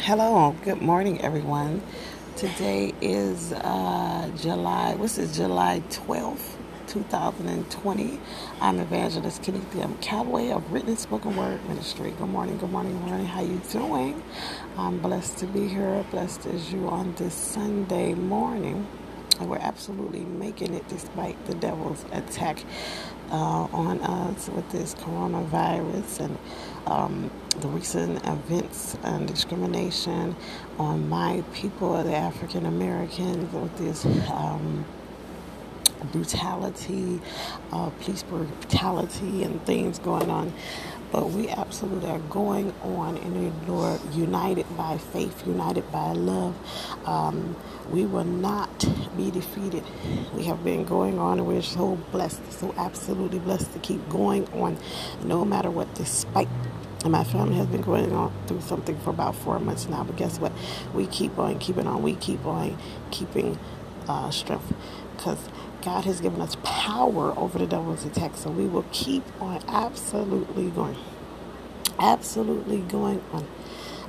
Hello, good morning, everyone. Today is uh, July, what's this, July 12th, 2020. I'm Evangelist Kenethia M. Calloway of Written Spoken Word Ministry. Good morning, good morning, good morning. How you doing? I'm blessed to be here, blessed as you on this Sunday morning. And we're absolutely making it despite the devil's attack uh, on us with this coronavirus and um, the recent events and discrimination on my people, the African Americans, with this. Um, brutality, uh, police brutality, and things going on. But we absolutely are going on in the Lord, united by faith, united by love. Um, we will not be defeated. We have been going on, and we're so blessed, so absolutely blessed to keep going on, no matter what, despite and my family has been going on through something for about four months now. But guess what? We keep on keeping on. We keep on keeping uh, strength because God has given us power over the devil's attack. So we will keep on absolutely going. Absolutely going on.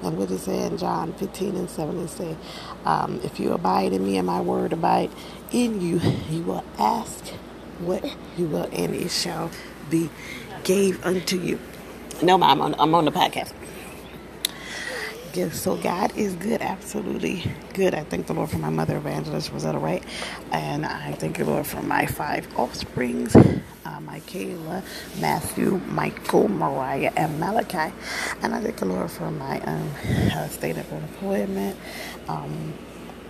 And what it say in John 15 and 7, it say, um, if you abide in me and my word abide in you, you will ask what you will, and it shall be gave unto you. No, I'm on, I'm on the podcast. Yes, so God is good, absolutely good. I thank the Lord for my mother, Evangelist Rosetta Wright, and I thank the Lord for my five offsprings, uh, Michaela, Matthew, Michael, Mariah, and Malachi. And I thank the Lord for my um, uh, state of employment. Um,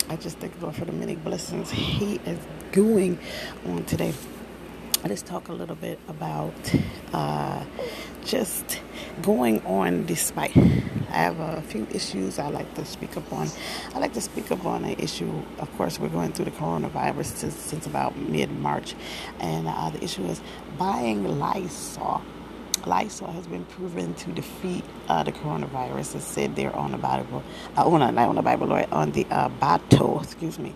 I just thank the Lord for the many blessings He is doing on today. Let's talk a little bit about uh, just going on despite. I have a few issues I like to speak up on. I like to speak up on an issue. Of course, we're going through the coronavirus since, since about mid March, and uh, the issue is buying Lysol. Lysol has been proven to defeat uh, the coronavirus. It's said there on the Bible, uh, oh, not on the Bible, Lord, on the uh, bottle, excuse me.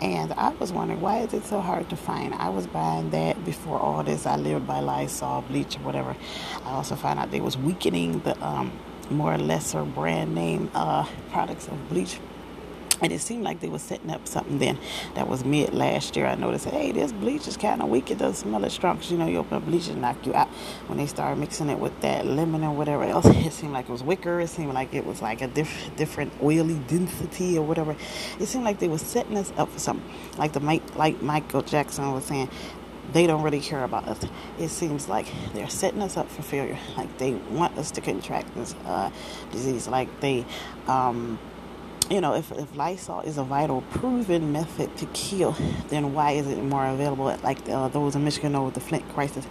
And I was wondering, why is it so hard to find? I was buying that before all this. I lived by Lysol, bleach, or whatever. I also found out they was weakening the um, more or lesser brand name uh, products of bleach and it seemed like they were setting up something then that was mid last year. I noticed, hey, this bleach is kind of weak. It doesn't smell as strong because you know you open up bleach and knock you out. When they started mixing it with that lemon or whatever else, it seemed like it was wicker. It seemed like it was like a diff- different oily density or whatever. It seemed like they were setting us up for something. Like the Mike, like Michael Jackson was saying, they don't really care about us. It seems like they're setting us up for failure. Like they want us to contract this uh, disease. Like they. Um, you know, if, if Lysol is a vital, proven method to kill, then why is it more available? Like uh, those in Michigan know with the Flint crisis,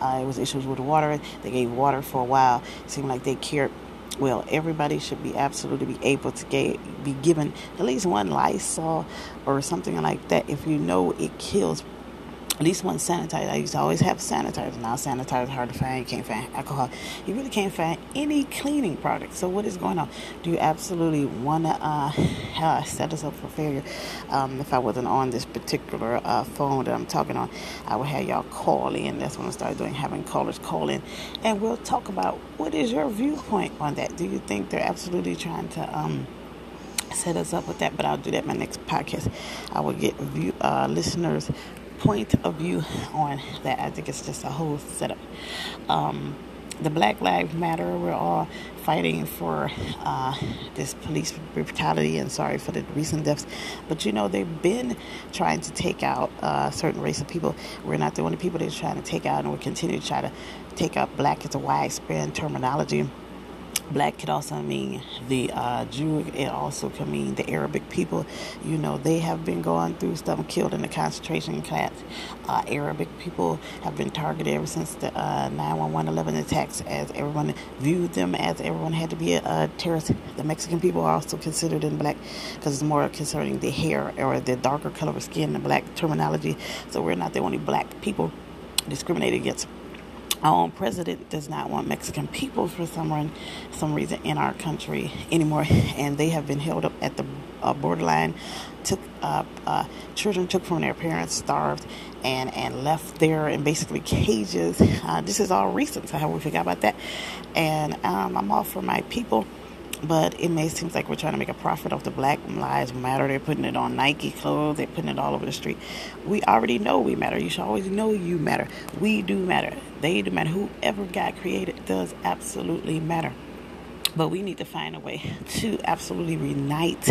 uh, it was issues with water. They gave water for a while. It seemed like they cared. Well, everybody should be absolutely be able to get, be given at least one Lysol or something like that if you know it kills at least one sanitizer. I used to always have sanitizer. Now sanitizer hard to find. You can't find alcohol. You really can't find any cleaning products. So what is going on? Do you absolutely want to uh, uh, set us up for failure? Um, if I wasn't on this particular uh, phone that I'm talking on, I would have y'all call in. That's when I started doing having callers call in, and we'll talk about what is your viewpoint on that. Do you think they're absolutely trying to um, set us up with that, but I'll do that my next podcast. I will get view, uh, listeners' point of view on that. I think it's just a whole setup. Um, the Black Lives Matter, we're all fighting for uh, this police brutality and sorry for the recent deaths. But you know, they've been trying to take out uh, certain race of people. We're not the only people they're trying to take out, and we continue to try to take out black. It's a widespread terminology Black could also mean the uh, Jew. It also can mean the Arabic people. You know, they have been going through stuff, killed in the concentration camps. Uh, Arabic people have been targeted ever since the uh, 911 attacks, as everyone viewed them as everyone had to be a, a terrorist. The Mexican people are also considered in black because it's more concerning the hair or the darker color of skin, the black terminology. So we're not the only black people discriminated against our own president does not want Mexican people for some some reason in our country anymore, and they have been held up at the uh, borderline. Took uh, uh, children took from their parents, starved, and and left there in basically cages. Uh, this is all recent, so how we forgot about that. And um, I'm all for my people but it may seem like we're trying to make a profit off the Black Lives Matter. They're putting it on Nike clothes. They're putting it all over the street. We already know we matter. You should always know you matter. We do matter. They do matter. Whoever got created does absolutely matter. But we need to find a way to absolutely unite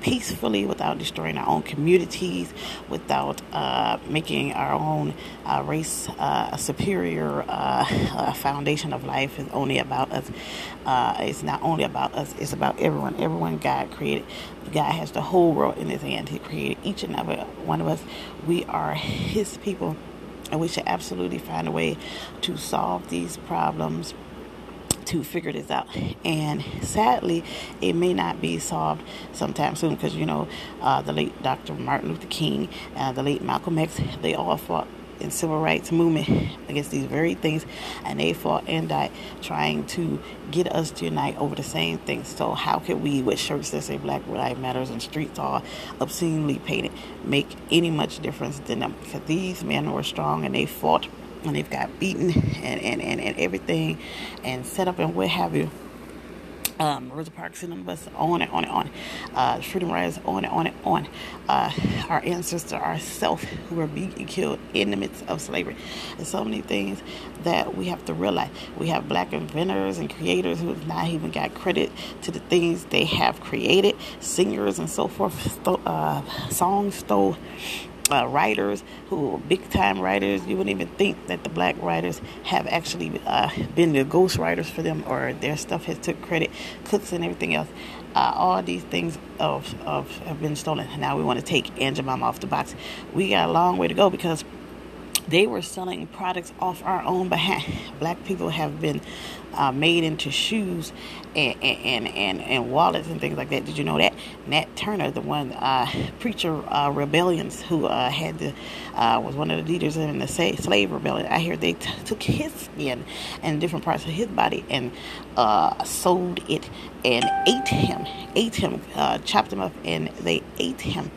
peacefully without destroying our own communities, without uh, making our own uh, race uh, a superior uh, foundation of life. is only about us. Uh, it's not only about us, it's about everyone. Everyone God created. God has the whole world in his hand. He created each and every one of us. We are his people. And we should absolutely find a way to solve these problems to figure this out. And sadly, it may not be solved sometime soon because, you know, uh, the late Dr. Martin Luther King, uh, the late Malcolm X, they all fought in civil rights movement against these very things and they fought and died trying to get us to unite over the same things so how can we with shirts that say black lives matters and streets all obscenely painted make any much difference than them because these men were strong and they fought and they've got beaten and, and, and, and everything and set up and what have you. Um, Rosa Parks and bus, on and on and on. Uh, Freedom Riders, on and on and on. Uh, our ancestors, ourselves, who were being killed in the midst of slavery. There's so many things that we have to realize. We have black inventors and creators who have not even got credit to the things they have created. Singers and so forth, uh, songs stole uh, writers who big time writers. You wouldn't even think that the black writers have actually uh, been the ghost writers for them, or their stuff has took credit. Cooks and everything else. Uh, all these things of, of have been stolen. Now we want to take Aunt Jemima off the box. We got a long way to go because they were selling products off our own behalf. Black people have been uh, made into shoes and, and, and, and, wallets and things like that. Did you know that? Nat Turner, the one uh, preacher uh, rebellions who uh, had the, uh, was one of the leaders in the slave rebellion. I hear they t- took his skin and different parts of his body and uh, sold it and ate him, ate him, chopped him up, and they ate him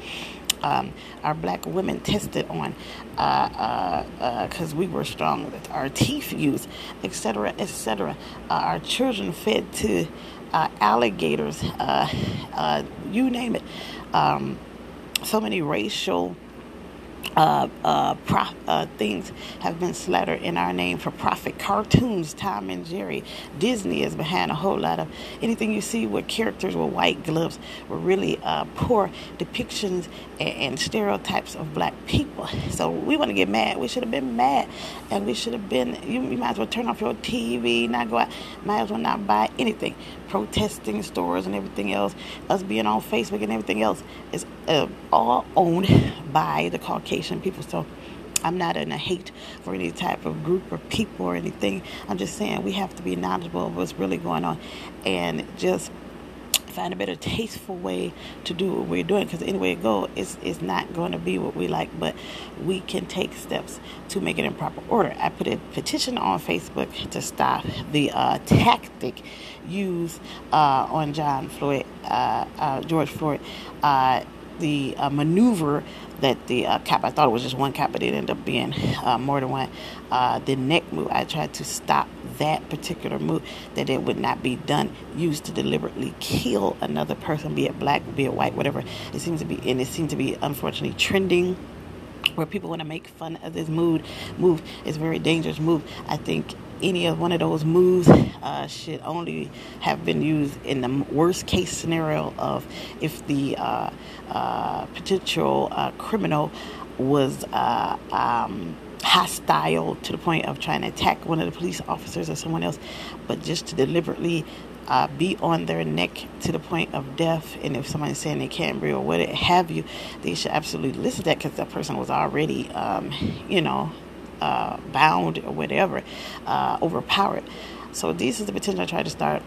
um, our black women tested on because uh, uh, uh we were strong, our teeth used, etc., etc. Uh, our children fed to uh, alligators, you name it. Um, so many racial uh, uh, prof, uh, things have been slattered in our name for profit. Cartoons, Tom and Jerry, Disney is behind a whole lot of anything you see with characters with white gloves were really uh, poor depictions and, and, stereotypes of black people. So we want to get mad. We should have been mad, and we should have been. You, you, might as well turn off your TV, not go out. Might as well not buy anything. Protesting stores and everything else. Us being on Facebook and everything else is uh, all owned by the Caucasian people. So I'm not in a hate for any type of group or people or anything. I'm just saying we have to be knowledgeable of what's really going on and just find a better tasteful way to do what we're doing because anyway it go it's, it's not going to be what we like but we can take steps to make it in proper order. I put a petition on facebook to stop the uh, tactic used uh, on john floyd uh, uh george floyd uh, the uh, maneuver that the uh, cap, I thought it was just one cap, but it ended up being uh, more than one. Uh, the neck move, I tried to stop that particular move, that it would not be done, used to deliberately kill another person, be it black, be it white, whatever. It seems to be, and it seems to be unfortunately trending where people want to make fun of this mood move it's very dangerous move i think any of one of those moves uh, should only have been used in the worst case scenario of if the uh, uh, potential uh, criminal was uh, um, hostile to the point of trying to attack one of the police officers or someone else, but just to deliberately uh, be on their neck to the point of death. And if somebody's saying they can't breathe or what have you, they should absolutely listen to that because that person was already, um, you know, uh, bound or whatever, uh, overpowered. So this is the potential I tried to start.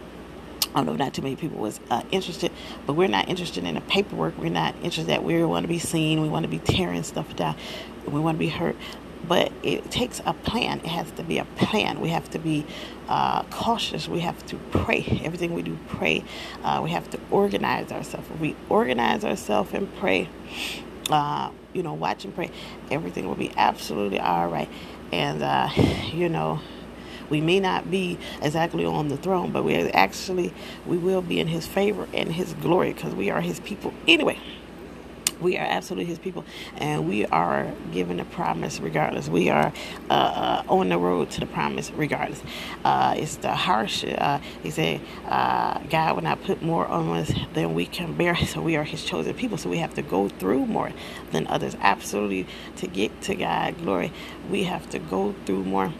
I don't know if not too many people was uh, interested, but we're not interested in the paperwork. We're not interested that we want to be seen. We want to be tearing stuff down. We want to be hurt. But it takes a plan. It has to be a plan. We have to be uh, cautious. We have to pray. Everything we do, pray. Uh, we have to organize ourselves. We organize ourselves and pray, uh, you know, watch and pray, everything will be absolutely all right. And, uh, you know, We may not be exactly on the throne, but we actually we will be in His favor and His glory because we are His people anyway. We are absolutely His people, and we are given the promise regardless. We are uh, uh, on the road to the promise regardless. Uh, it's the harsh. Uh, he said, uh, "God will not put more on us than we can bear." So we are His chosen people. So we have to go through more than others. Absolutely, to get to God glory, we have to go through more.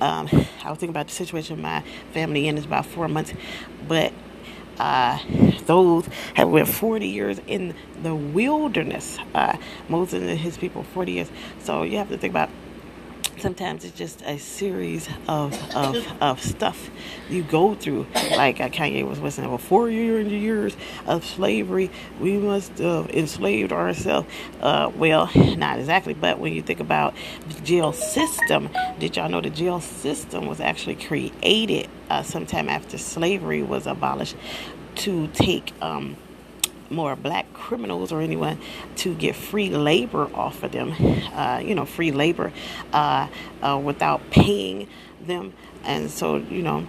Um, I was thinking about the situation my family in is about four months, but uh, those have went 40 years in the wilderness. Uh, Moses and his people 40 years. So you have to think about sometimes it's just a series of, of, of stuff you go through. Like uh, Kanye was listening, well, four years years of slavery, we must have enslaved ourselves. Uh, well, not exactly, but when you think about the jail system, did y'all know the jail system was actually created uh, sometime after slavery was abolished to take. Um, more black criminals or anyone to get free labor off of them, uh, you know, free labor uh, uh, without paying them. And so, you know,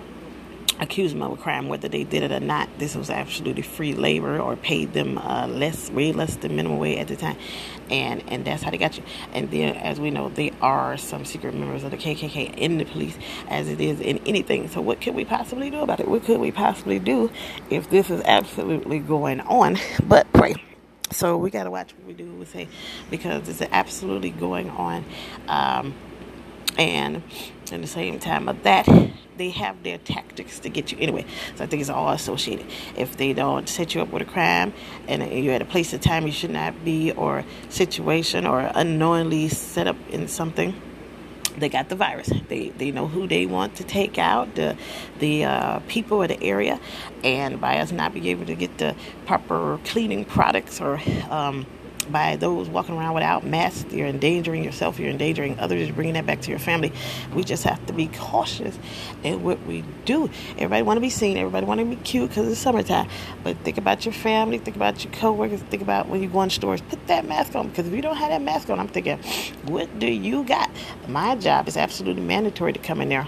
accuse them of a crime, whether they did it or not. This was absolutely free labor or paid them uh, less, way less than minimum wage at the time, and and that's how they got you. And then, as we know, there are some secret members of the KKK in the police, as it is in anything. So, what could we possibly do about it? What could we possibly do if this is absolutely going on? But pray. So we got to watch what we do. We say because it's absolutely going on, um, and at the same time of that they have their tactics to get you anyway. So I think it's all associated. If they don't set you up with a crime and you're at a place and time you should not be, or situation, or unknowingly set up in something, they got the virus. They they know who they want to take out, the the uh, people of the area, and by us not being able to get the proper cleaning products or um, by those walking around without masks. You're endangering yourself. You're endangering others. You're bringing that back to your family. We just have to be cautious in what we do. Everybody want to be seen. Everybody want to be cute because it's summertime. But think about your family. Think about your coworkers. Think about when you go in stores. Put that mask on because if you don't have that mask on, I'm thinking, what do you got? My job is absolutely mandatory to come in there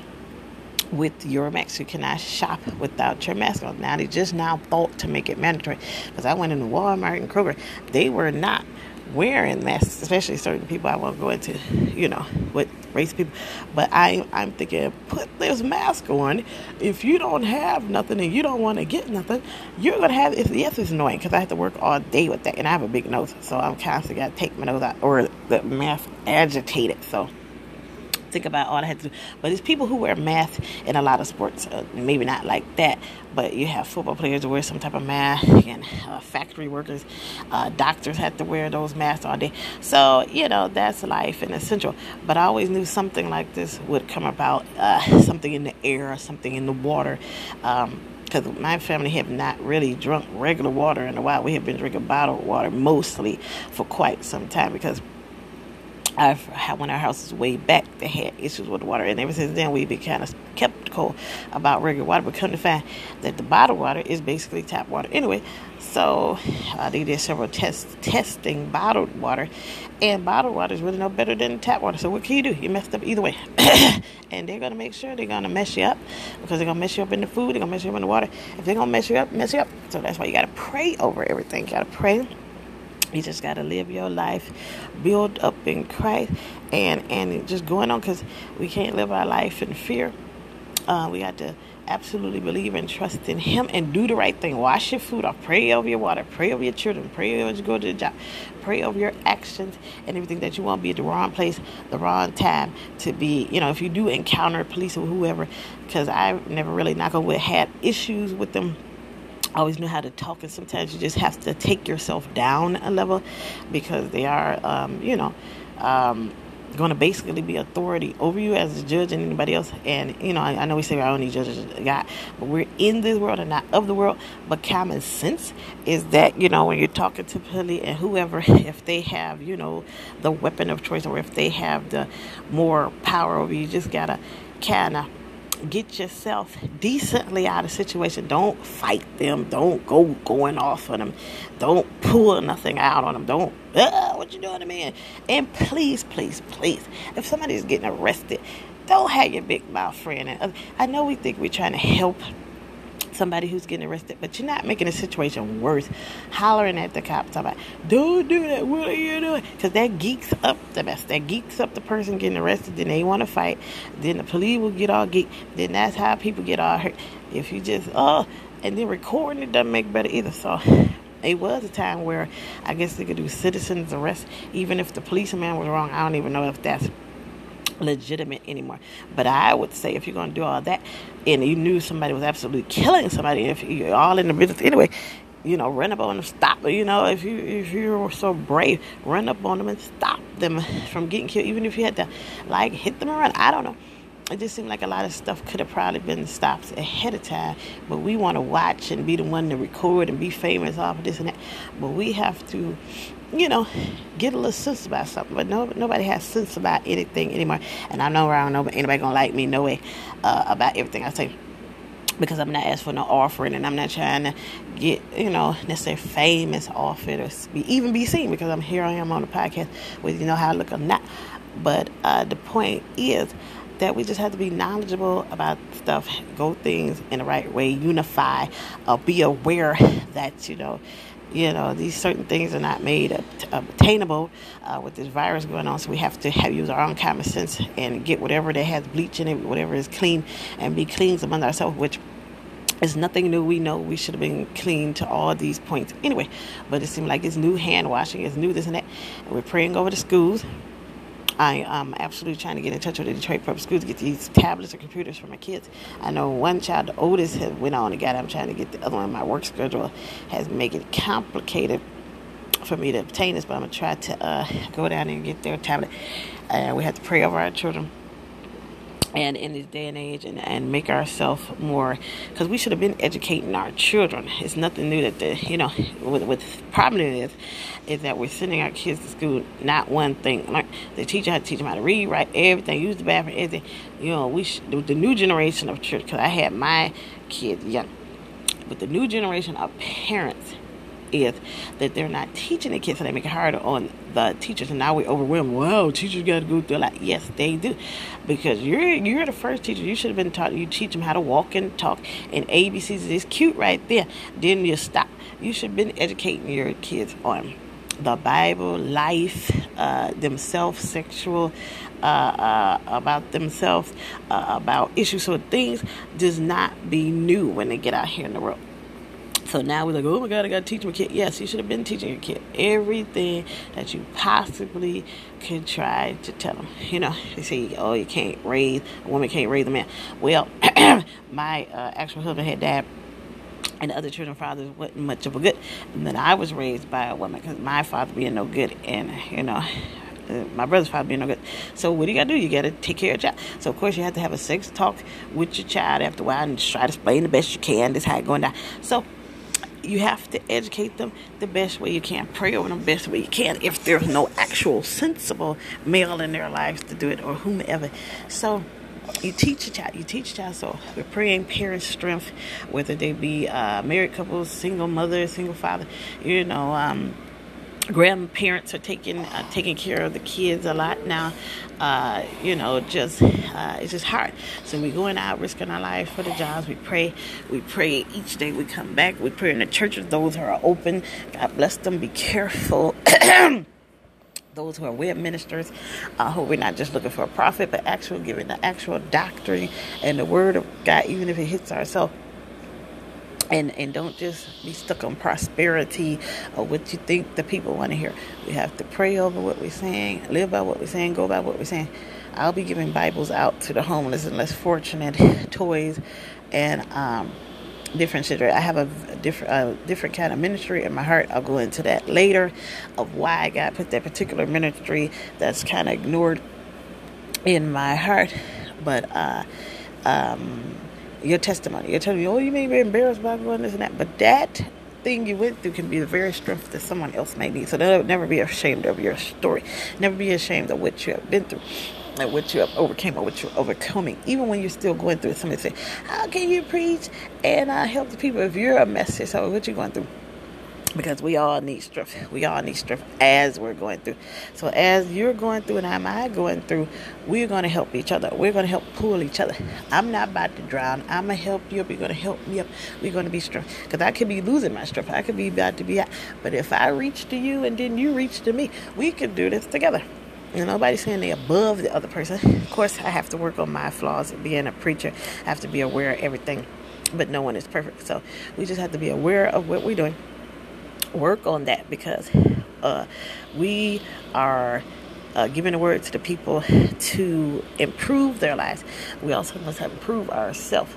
with your mask. You cannot shop without your mask on. Now they just now thought to make it mandatory because I went into Walmart and Kroger. They were not wearing masks, especially certain people I won't go into, you know, with race people. But I, I'm thinking, put this mask on. If you don't have nothing and you don't want to get nothing, you're going to have, it's, yes, it's annoying because I have to work all day with that. And I have a big nose, so I'm constantly got to take my nose out or the mask agitated. So think about all I had to do. But it's people who wear masks in a lot of sports. Uh, maybe not like that, but you have football players who wear some type of mask, and uh, factory workers, uh, doctors have to wear those masks all day. So you know that's life and essential. But I always knew something like this would come about. Uh, something in the air, or something in the water. Um, because my family have not really drunk regular water in a while. We have been drinking bottled water mostly for quite some time because I've had when our house is way back, they had issues with water, and ever since then we've been kind of skeptical about regular water. But come to find that the bottled water is basically tap water anyway. So uh, they did several tests testing bottled water, and bottled water is really no better than tap water. So what can you do? You messed up either way, and they're gonna make sure they're gonna mess you up because they're gonna mess you up in the food, they're gonna mess you up in the water. If they're gonna mess you up, mess you up. So that's why you gotta pray over everything. You gotta pray you just got to live your life, build up in Christ, and and just going on because we can't live our life in fear. Uh, we got to absolutely believe and trust in Him and do the right thing. Wash your food off. Pray over your water. Pray over your children. Pray over you go to the job. Pray over your actions and everything that you won't be at the wrong place, the wrong time to be. You know, if you do encounter police or whoever, because I've never really knock on wood had issues with them always knew how to talk, and sometimes you just have to take yourself down a level because they are, um, you know, um, going to basically be authority over you as a judge and anybody else. And you know, I, I know we say we're only judges God, but we're in this world and not of the world. But common sense is that you know when you're talking to police and whoever, if they have you know the weapon of choice or if they have the more power over you, just gotta kind of get yourself decently out of situation. Don't fight them. Don't go going off on them. Don't pull nothing out on them. Don't uh, what you doing to me? And please, please, please, if somebody is getting arrested, don't have your big mouth friend. And I know we think we're trying to help somebody who's getting arrested, but you're not making the situation worse. Hollering at the cops about, don't do that. What are you doing? Because that geeks up the mess. That geeks up the person getting arrested. Then they want to fight. Then the police will get all geek. Then that's how people get all hurt. If you just oh, and then recording it doesn't make better either. So it was a time where I guess they could do citizens arrest, even if the policeman was wrong. I don't even know if that's legitimate anymore. But I would say if you're going to do all that and you knew somebody was absolutely killing somebody, if you're all in the business anyway, you know, run up on them, stop. You know, if you if you're so brave, run up on them and stop them from getting killed. Even if you had to like hit them and run, I don't know. It just seemed like a lot of stuff could have probably been stopped ahead of time. But we want to watch and be the one to record and be famous off of this and that. But we have to you know, get a little sense about something. But no, nobody has sense about anything anymore. And I know I don't know anybody gonna like me no way uh, about everything I say because I'm not asking for no offering and I'm not trying to get, you know, necessarily famous off it or be, even be seen because I'm here I am on the podcast with you know how I look or not. But uh, the point is that we just have to be knowledgeable about stuff, go things in the right way, unify, uh, be aware that, you know, you know these certain things are not made obtainable uh, with this virus going on so we have to have use our own common sense and get whatever that has bleach in it whatever is clean and be clean among ourselves which is nothing new. We know we should have been clean to all these points anyway, but it seemed like it's new hand washing, it's new this and that. And we're praying over the schools. I am absolutely trying to get in touch with the Detroit Public Schools to get these tablets or computers for my kids. I know one child, the oldest, has went on and got it. I'm trying to get the other one. My work schedule has made it complicated for me to obtain this, but I'm gonna try to uh, go down and get their tablet. Uh, we have to pray over our children and in this day and age and, and make ourselves more. Because we should have been educating our children. It's nothing new that the you know with, with problem is is that we're sending our kids to school not one thing. Like the teacher had to teach them how to read write everything use the bathroom everything. You know we should, the new generation of church because i had my kids young but the new generation of parents is that they're not teaching the kids, so they make it harder on the teachers. And now we're overwhelmed. Wow, teachers got to go through like yes, they do, because you're you're the first teacher. You should have been taught. You teach them how to walk and talk, and ABCs is cute right there. Then you stop. You should have been educating your kids on the Bible, life, uh, themselves, sexual, uh, uh, about themselves, uh, about issues. So things does not be new when they get out here in the world. So now we're like, oh my God, I got to teach my kid. Yes, you should have been teaching your kid everything that you possibly could try to tell them. You know, they say, oh, you can't raise, a woman can't raise a man. Well, my uh, actual husband had died and the other children fathers wasn't much of a good. And then I was raised by a woman because my father being no good, and you know, my brother's father being no good. So what do you got to do? You got to take care of your child. So of course you have to have a sex talk with your child after a while and try to explain the best you can. This how going down. So you have to educate them the best way you can, pray over them the best way you can if there's no actual sensible male in their lives to do it or whomever. So you teach a child, you teach a child. So we're praying parents' strength, whether they be uh, married couples, single mother, single father, you know, um, grandparents are taking uh, taking care of the kids a lot now. Uh, you know, just uh, it's just hard. So we're going out, risking our lives for the jobs. We pray, we pray each day. We come back. We pray in the churches. Those who are open, God bless them. Be careful. those who are web ministers, uh, who we're not just looking for a profit, but actually giving the actual doctrine and the word of God, even if it hits ourselves and and don't just be stuck on prosperity or what you think the people want to hear. We have to pray over what we're saying, live by what we're saying, go by what we're saying. I'll be giving Bibles out to the homeless and less fortunate, toys, and um, different. I have a different a different kind of ministry in my heart. I'll go into that later of why God put that particular ministry that's kind of ignored in my heart, but. uh um your testimony. You're telling me, oh, you may be embarrassed by going this and that, but that thing you went through can be the very strength that someone else may need. So they'll never be ashamed of your story. Never be ashamed of what you have been through. And what you have overcame or what you're overcoming, even when you're still going through it. Somebody say, How can you preach and uh, help the people if you're a mess yourself? What you going through? Because we all need strength. We all need strength as we're going through. So as you're going through and I'm I going through, we're going to help each other. We're going to help pull each other. I'm not about to drown. I'm going to help you up. You're going to help me up. We're going to be strong. Because I could be losing my strength. I could be about to be out. But if I reach to you and then you reach to me, we could do this together. And nobody's saying they're above the other person. Of course, I have to work on my flaws. Being a preacher, I have to be aware of everything. But no one is perfect. So we just have to be aware of what we're doing work on that because uh, we are uh, giving the word to the people to improve their lives. We also must have improve ourselves.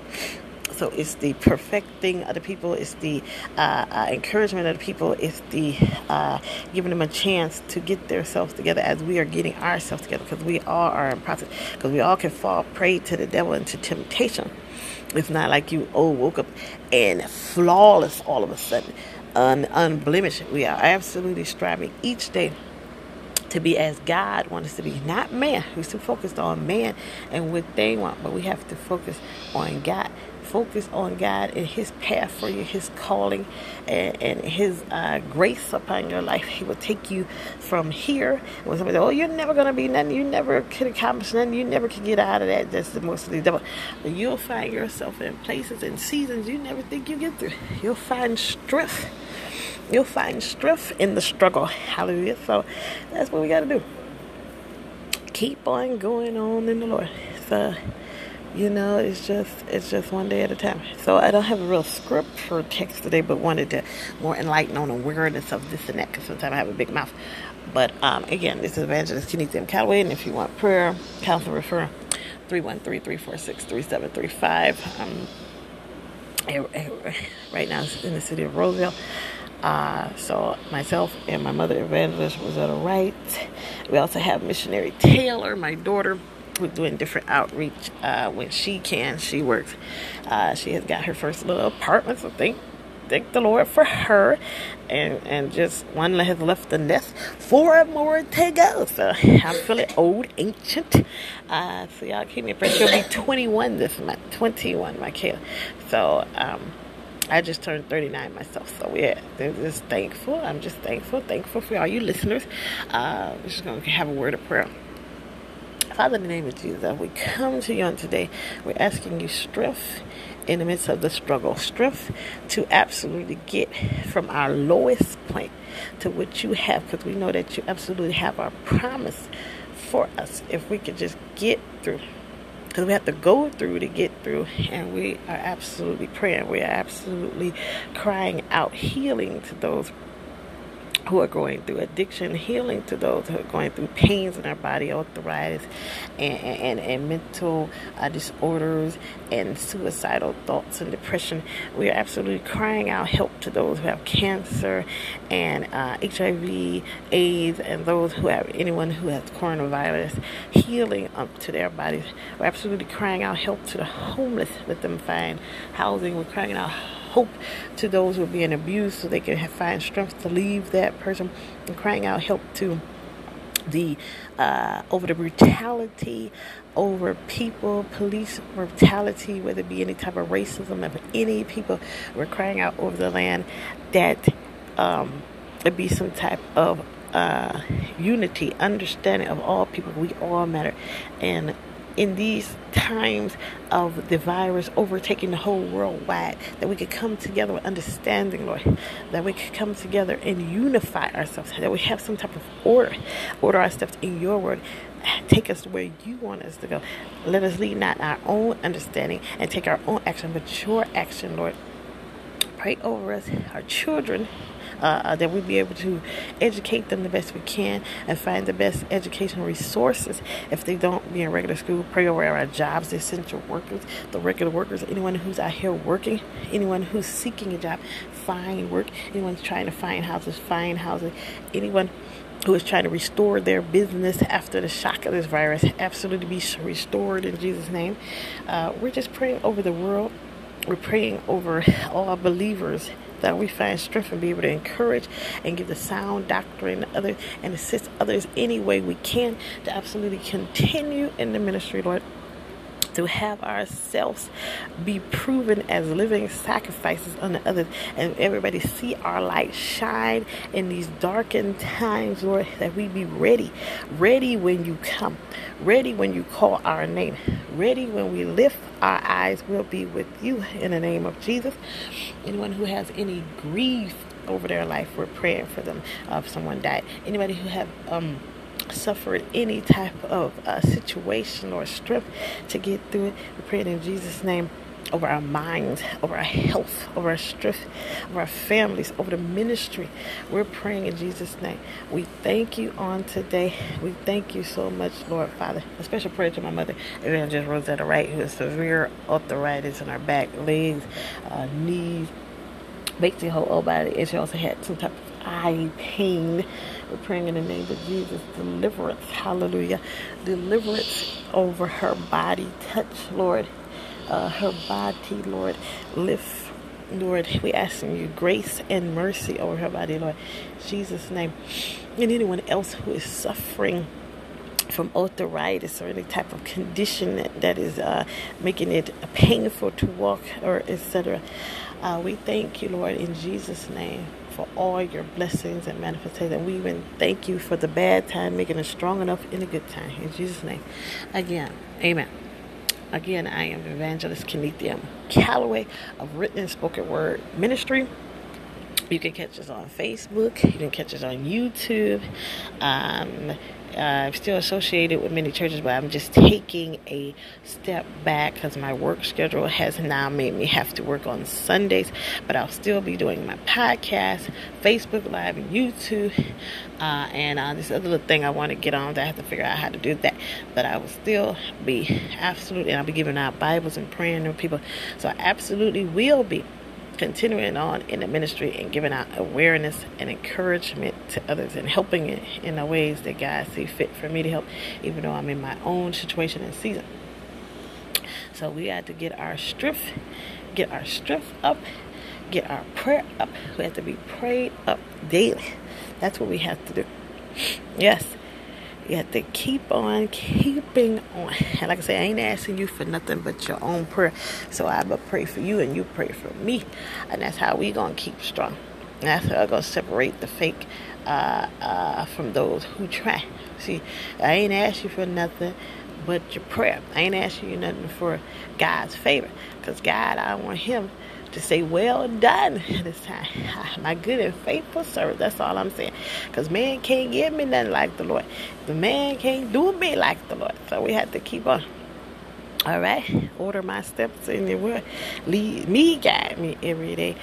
So it's the perfecting of the people, it's the uh, uh, encouragement of the people, it's the uh, giving them a chance to get themselves together as we are getting ourselves together because we all are in process. Because we all can fall prey to the devil and to temptation. It's not like you oh woke up and flawless all of a sudden un- unblemished. We are absolutely striving each day to be as God wants us to be, not man. We're still focused on man and what they want, but we have to focus on God. Focus on God and His path for you, His calling, and, and His uh, grace upon your life. He will take you from here. When somebody says, "Oh, you're never gonna be nothing. You never could accomplish nothing. You never could get out of that." That's the most of the devil. But you'll find yourself in places and seasons you never think you get through. You'll find strength You'll find strength in the struggle. Hallelujah. So that's what we got to do. Keep on going on in the Lord. So, you know, it's just it's just one day at a time. So I don't have a real script for text today, but wanted to more enlighten on awareness of this and that because sometimes I have a big mouth. But um, again, this is Evangelist Kenny M. Calloway, and if you want prayer, counsel, refer 313-346-3735. Um, right now, it's in the city of Roseville. Uh, so myself and my mother evangelist Rosetta Wright. We also have missionary Taylor, my daughter, who's doing different outreach uh, when she can. She works. Uh, she has got her first little apartment, so thank thank the Lord for her. And and just one has left the nest, four more to go. So I'm feeling old, ancient. Uh, so y'all keep me in prayer. She'll be 21 this month, 21, my kid. So um, I just turned 39 myself, so yeah, they're just thankful. I'm just thankful, thankful for all you listeners. Uh, we're just gonna have a word of prayer. Father, in the name of Jesus, we come to you on today. We're asking you strength in the midst of the struggle, strength to absolutely get from our lowest point to what you have, because we know that you absolutely have our promise for us. If we could just get through because we have to go through to get through and we are absolutely praying we are absolutely crying out healing to those who are going through addiction, healing to those who are going through pains in their body, arthritis, and, and, and mental uh, disorders, and suicidal thoughts and depression. We are absolutely crying out help to those who have cancer and uh, HIV, AIDS, and those who have anyone who has coronavirus, healing up to their bodies. We're absolutely crying out help to the homeless, let them find housing. We're crying out hope to those who are being abused so they can have, find strength to leave that person and crying out help to the uh, over the brutality over people, police brutality, whether it be any type of racism of any people. We're crying out over the land that um, there be some type of uh, unity, understanding of all people. We all matter, and in these times of the virus overtaking the whole world wide, that we could come together with understanding, Lord, that we could come together and unify ourselves, that we have some type of order, order our steps in your word. Take us to where you want us to go. Let us lead not our own understanding and take our own action, but your action, Lord. Pray over us, our children, uh, that we be able to educate them the best we can and find the best educational resources if they don't be in regular school. Pray over our jobs, the essential workers, the regular workers, anyone who's out here working, anyone who's seeking a job, find work, anyone trying to find houses, find housing, anyone who is trying to restore their business after the shock of this virus absolutely be restored in Jesus' name. Uh, we're just praying over the world. We're praying over all believers that we find strength and be able to encourage and give the sound doctrine other and assist others any way we can to absolutely continue in the ministry, Lord. To have ourselves be proven as living sacrifices unto others and everybody see our light shine in these darkened times, Lord, that we be ready, ready when you come, ready when you call our name, ready when we lift our eyes, we'll be with you in the name of Jesus. Anyone who has any grief over their life, we're praying for them. Uh, if someone died, anybody who have um suffered any type of uh, situation or strength to get through it. We pray it in Jesus' name over our minds, over our health, over our strength, over our families, over the ministry. We're praying in Jesus' name. We thank you on today. We thank you so much, Lord Father. A special prayer to my mother, Evangelist Rosetta Wright, who has severe arthritis in her back, legs, uh, knees, basically her whole body. And she also had some type of eye pain we're praying in the name of Jesus. Deliverance. Hallelujah. Deliverance over her body. Touch, Lord. Uh, her body, Lord. Lift, Lord. We asking you grace and mercy over her body, Lord. Jesus' name. And anyone else who is suffering from arthritis or any type of condition that, that is uh, making it painful to walk or etc. Uh, we thank you, Lord, in Jesus' name for all your blessings and manifestations. We even thank you for the bad time, making us strong enough in a good time. In Jesus' name. Again, amen. Again, I am Evangelist Kenethia Calloway of Written and Spoken Word Ministry. You can catch us on Facebook. You can catch us on YouTube. Um, uh, I'm still associated with many churches, but I'm just taking a step back because my work schedule has now made me have to work on Sundays. But I'll still be doing my podcast, Facebook Live, and YouTube. Uh, and uh, this other little thing I want to get on, that I have to figure out how to do that. But I will still be absolutely, and I'll be giving out Bibles and praying to people. So I absolutely will be continuing on in the ministry and giving out awareness and encouragement to others and helping in the ways that God see fit for me to help, even though I'm in my own situation and season. So we have to get our strength, get our strength up, get our prayer up. We have to be prayed up daily. That's what we have to do. Yes. You have to keep on keeping on. And like I say, I ain't asking you for nothing but your own prayer. So I will pray for you and you pray for me. And that's how we going to keep strong. And that's how I'm going to separate the fake uh, uh, from those who try. See, I ain't asking you for nothing but your prayer. I ain't asking you nothing for God's favor. Because God, I want Him to say, Well done this time. My good and faithful servant. That's all I'm saying. Because man can't give me nothing like the Lord. The man can't do me like the Lord. So we have to keep on. All right. Order my steps in your word. Lead me, guide me every day.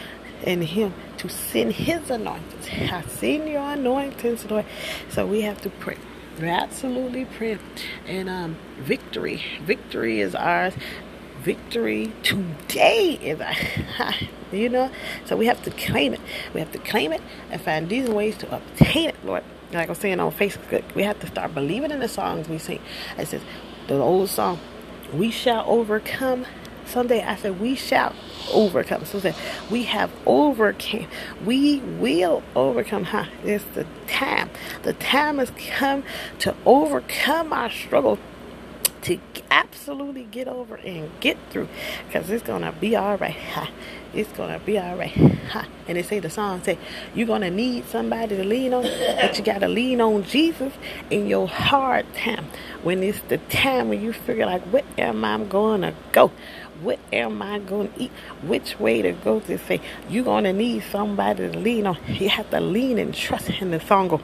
And him to send his anointings. I send your anointings, Lord. So we have to pray. We absolutely pray. And um victory. Victory is ours victory today is I you know? So we have to claim it. We have to claim it and find these ways to obtain it lord. Like i'm saying on facebook we have to start believing in the songs we sing. It says the old song we shall overcome. Someday i said we shall overcome. So that we have overcame. We will overcome. Huh? It's the time. The time has come to overcome our struggle to absolutely get over and get through because it's gonna be all right ha. it's gonna be all right ha. and they say the song say you're gonna need somebody to lean on but you gotta lean on jesus in your hard time when it's the time when you figure like where am i gonna go what am I going to eat? Which way to go to say you're going to need somebody to lean on. You have to lean and trust in the song.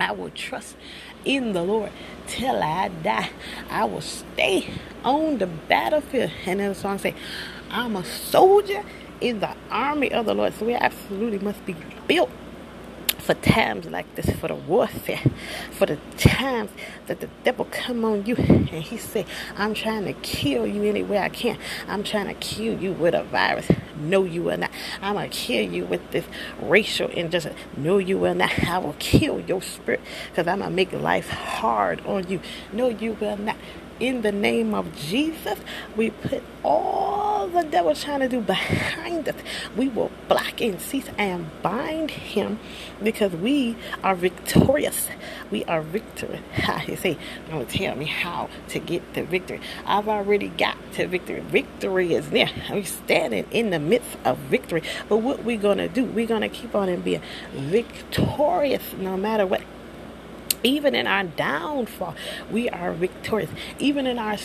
I will trust in the Lord till I die. I will stay on the battlefield. And then the song say, I'm a soldier in the army of the Lord. So we absolutely must be built for times like this, for the warfare, for the times that the devil come on you and he say, I'm trying to kill you any way I can. I'm trying to kill you with a virus. No, you will not. I'm going to kill you with this racial injustice. No, you will not. I will kill your spirit because I'm going to make life hard on you. No, you will not. In the name of Jesus, we put all the devil's trying to do behind us, we will block and cease and bind him because we are victorious. We are victorious. He say, don't tell me how to get to victory. I've already got to victory. Victory is there. We're standing in the midst of victory. But what we're gonna do? We're gonna keep on and be victorious no matter what even in our downfall, we are victorious. Even in our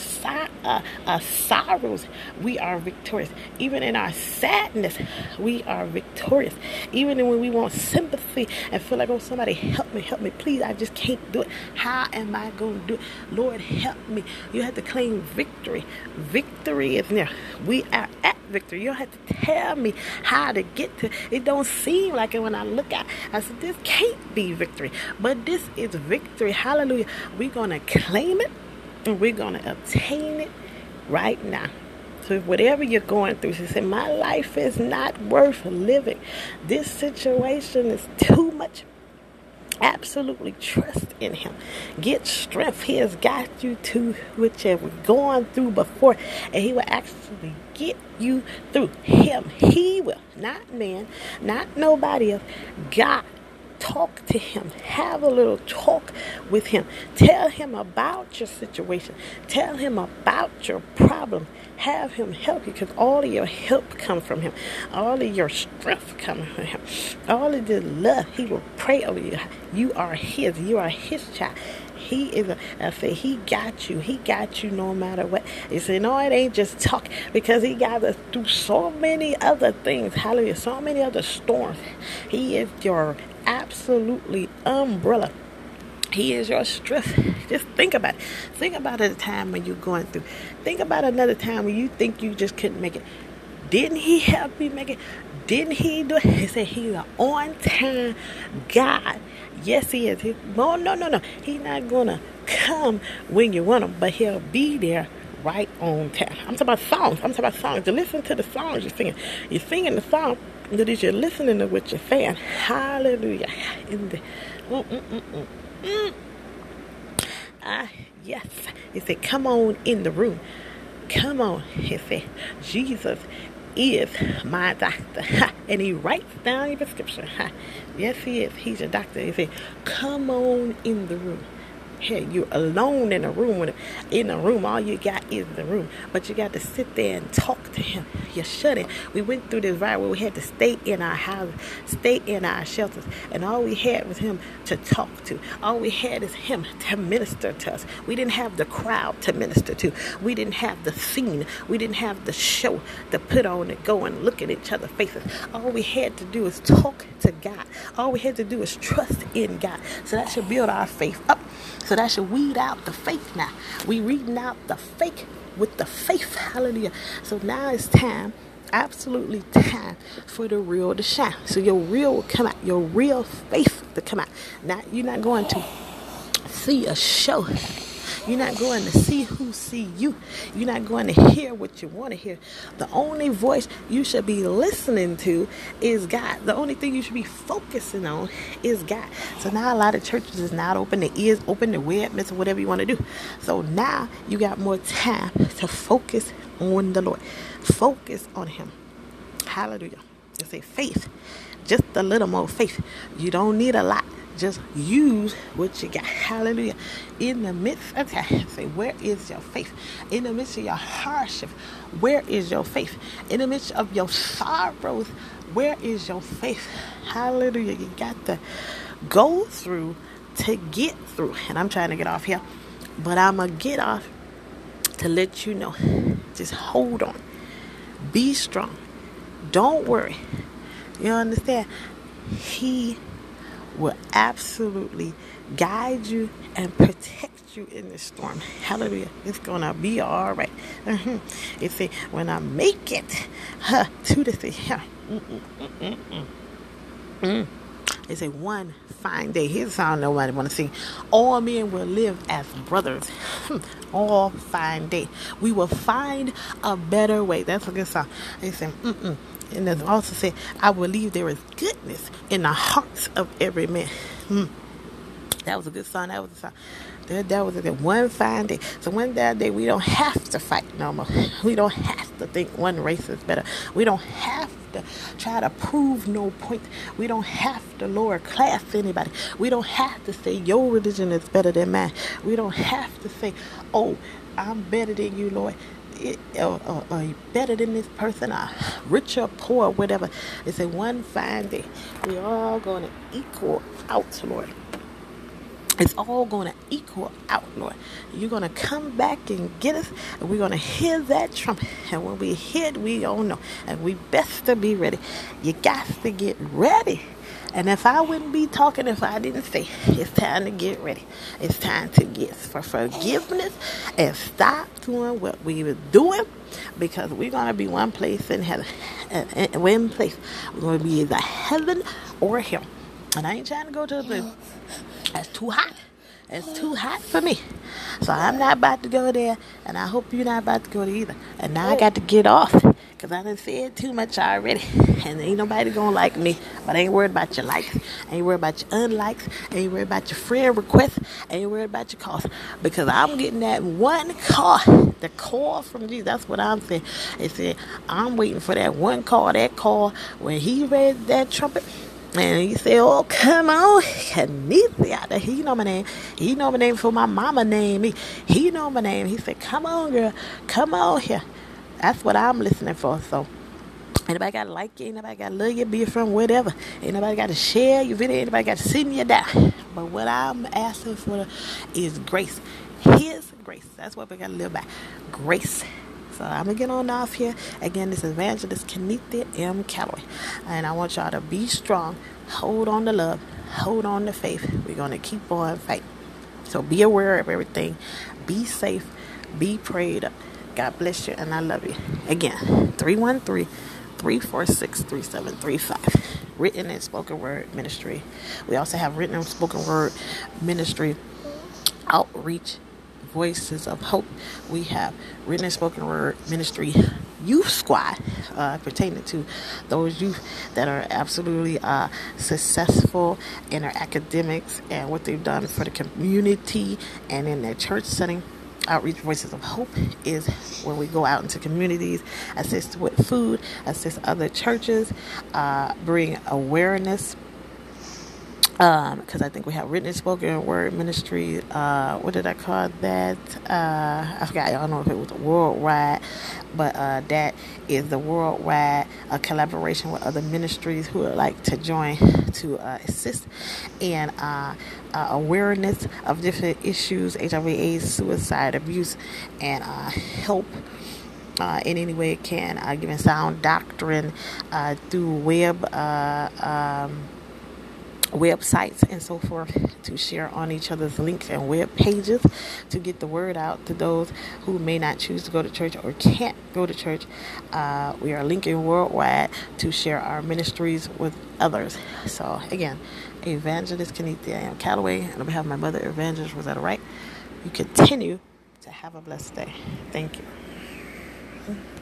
uh, uh, sorrows, we are victorious. Even in our sadness, we are victorious. Even when we want sympathy and feel like, oh, somebody help me, help me, please, I just can't do it. How am I going to do it? Lord, help me. You have to claim victory. Victory is near. We are at victory. You don't have to tell me how to get to it. Don't seem like it when I look at I said, this can't be victory. But this is victory. Hallelujah. We're going to claim it and we're going to obtain it right now. So whatever you're going through, she said, my life is not worth living. This situation is too much absolutely trust in him get strength he has got you to whichever going through before and he will actually get you through him he will not man not nobody else god talk to him have a little talk with him tell him about your situation tell him about your problem have him help you because all of your help comes from him. All of your strength comes from him. All of the love, he will pray over you. You are his. You are his child. He is a, I say he got you. He got you no matter what. You say, no, it ain't just talk because he got us through so many other things. Hallelujah. So many other storms. He is your absolutely umbrella he is your strength. Just think about it. Think about a time when you're going through. Think about another time when you think you just couldn't make it. Didn't he help you make it? Didn't he do it? He said he's an on time God. Yes, he is. He, no, no, no, no. He's not gonna come when you want him, but he'll be there right on time. I'm talking about songs. I'm talking about songs. You listen to the songs you're singing. You're singing the song that you're listening to what you're saying. Hallelujah. In the, mm, mm, mm, mm. Mm. Ah, yes. He said, Come on in the room. Come on. He said, Jesus is my doctor. and he writes down your prescription. yes, he is. He's your doctor. He said, Come on in the room. Hey, you're alone in a room. In a room, all you got is the room. But you got to sit there and talk to him. You shouldn't. We went through this ride where we had to stay in our house, stay in our shelters, and all we had was him to talk to. All we had is him to minister to us. We didn't have the crowd to minister to. We didn't have the scene. We didn't have the show to put on and go and look at each other's faces. All we had to do is talk to God. All we had to do is trust in God. So that should build our faith up. So that should weed out the fake now. We reading out the fake with the faith. Hallelujah. So now it's time, absolutely time for the real to shine. So your real will come out, your real faith to come out. Now you're not going to see a show you're not going to see who see you. You're not going to hear what you want to hear. The only voice you should be listening to is God. The only thing you should be focusing on is God. So now a lot of churches is not open. The ears open, the webness, or whatever you want to do. So now you got more time to focus on the Lord. Focus on Him. Hallelujah. You say faith. Just a little more faith. You don't need a lot. Just use what you got. Hallelujah. In the midst of that, say, where is your faith? In the midst of your hardship, where is your faith? In the midst of your sorrows, where is your faith? Hallelujah. You got to go through to get through. And I'm trying to get off here, but I'm going to get off to let you know. Just hold on. Be strong. Don't worry. You understand? He will absolutely guide you and protect you in this storm. Hallelujah. It's going to be all right. Mm-hmm. It say, when I make it huh, to the thing, huh, mm, mm, mm, mm, it's a one fine day. Here's a song nobody want to sing. All men will live as brothers. All fine day. We will find a better way. That's a good song. They say, mm-mm. And it also said, I believe there is goodness in the hearts of every man. Hmm. That was a good song. That was a song. That, that was a good one fine day. So one that day we don't have to fight no more. We don't have to think one race is better. We don't have to try to prove no point. We don't have to lower class anybody. We don't have to say your religion is better than mine. We don't have to say, oh, I'm better than you, Lord. Or, better than this person, or rich or poor, whatever. It's a one fine day. We're all going to equal out, Lord it's all going to equal out, Lord. You're going to come back and get us, and we're going to hear that trumpet. And when we hear we all know. And we best to be ready. You got to get ready. And if I wouldn't be talking if I didn't say, it's time to get ready. It's time to get for forgiveness and stop doing what we were doing because we're going to be one place in heaven. And one place. We're going to be either heaven or hell. And I ain't trying to go to the that's too hot. It's too hot for me. So I'm not about to go there, and I hope you're not about to go there either. And now I got to get off because I done said too much already. And ain't nobody gonna like me. But I ain't worried about your likes, I ain't worried about your unlikes, I ain't worried about your friend requests, I ain't worried about your calls. Because I'm getting that one call, the call from Jesus. That's what I'm saying. It said, I'm waiting for that one call, that call when he read that trumpet. And he said, Oh, come on, Kenethia. He know my name. He know my name for my mama name. He, he know my name. He said, Come on, girl. Come on here. That's what I'm listening for. So Anybody got to like you, anybody got to love you, be friend, whatever. Anybody got to share your video, anybody got to send you down. But what I'm asking for is grace. His grace. That's what we got to live by. Grace. So I'm gonna get on off here. Again, this is Evangelist Kenethia M. Calloway. And I want y'all to be strong, hold on to love, hold on to faith. We're gonna keep on fighting. So be aware of everything. Be safe. Be prayed up. God bless you and I love you. Again, 313 346 3735. Written and spoken word ministry. We also have written and spoken word ministry outreach Voices of Hope. We have written and spoken word ministry youth squad uh, pertaining to those youth that are absolutely uh, successful in their academics and what they've done for the community and in their church setting. Outreach Voices of Hope is when we go out into communities, assist with food, assist other churches, uh, bring awareness because um, I think we have written and spoken word ministry. Uh, what did I call that? Uh, I forgot. I don't know if it was worldwide, but uh, that is the worldwide uh, collaboration with other ministries who would like to join to uh, assist in uh, awareness of different issues, HIV/AIDS, suicide, abuse, and help. Uh, in any way it can, uh, giving sound doctrine uh, through web um, websites and so forth to share on each other's links and web pages to get the word out to those who may not choose to go to church or can't go to church. Uh, we are linking worldwide to share our ministries with others. So, again, Evangelist Kenethia M. Calloway, and on behalf of my mother, Evangelist Rosetta Wright, you continue to have a blessed day. Thank you.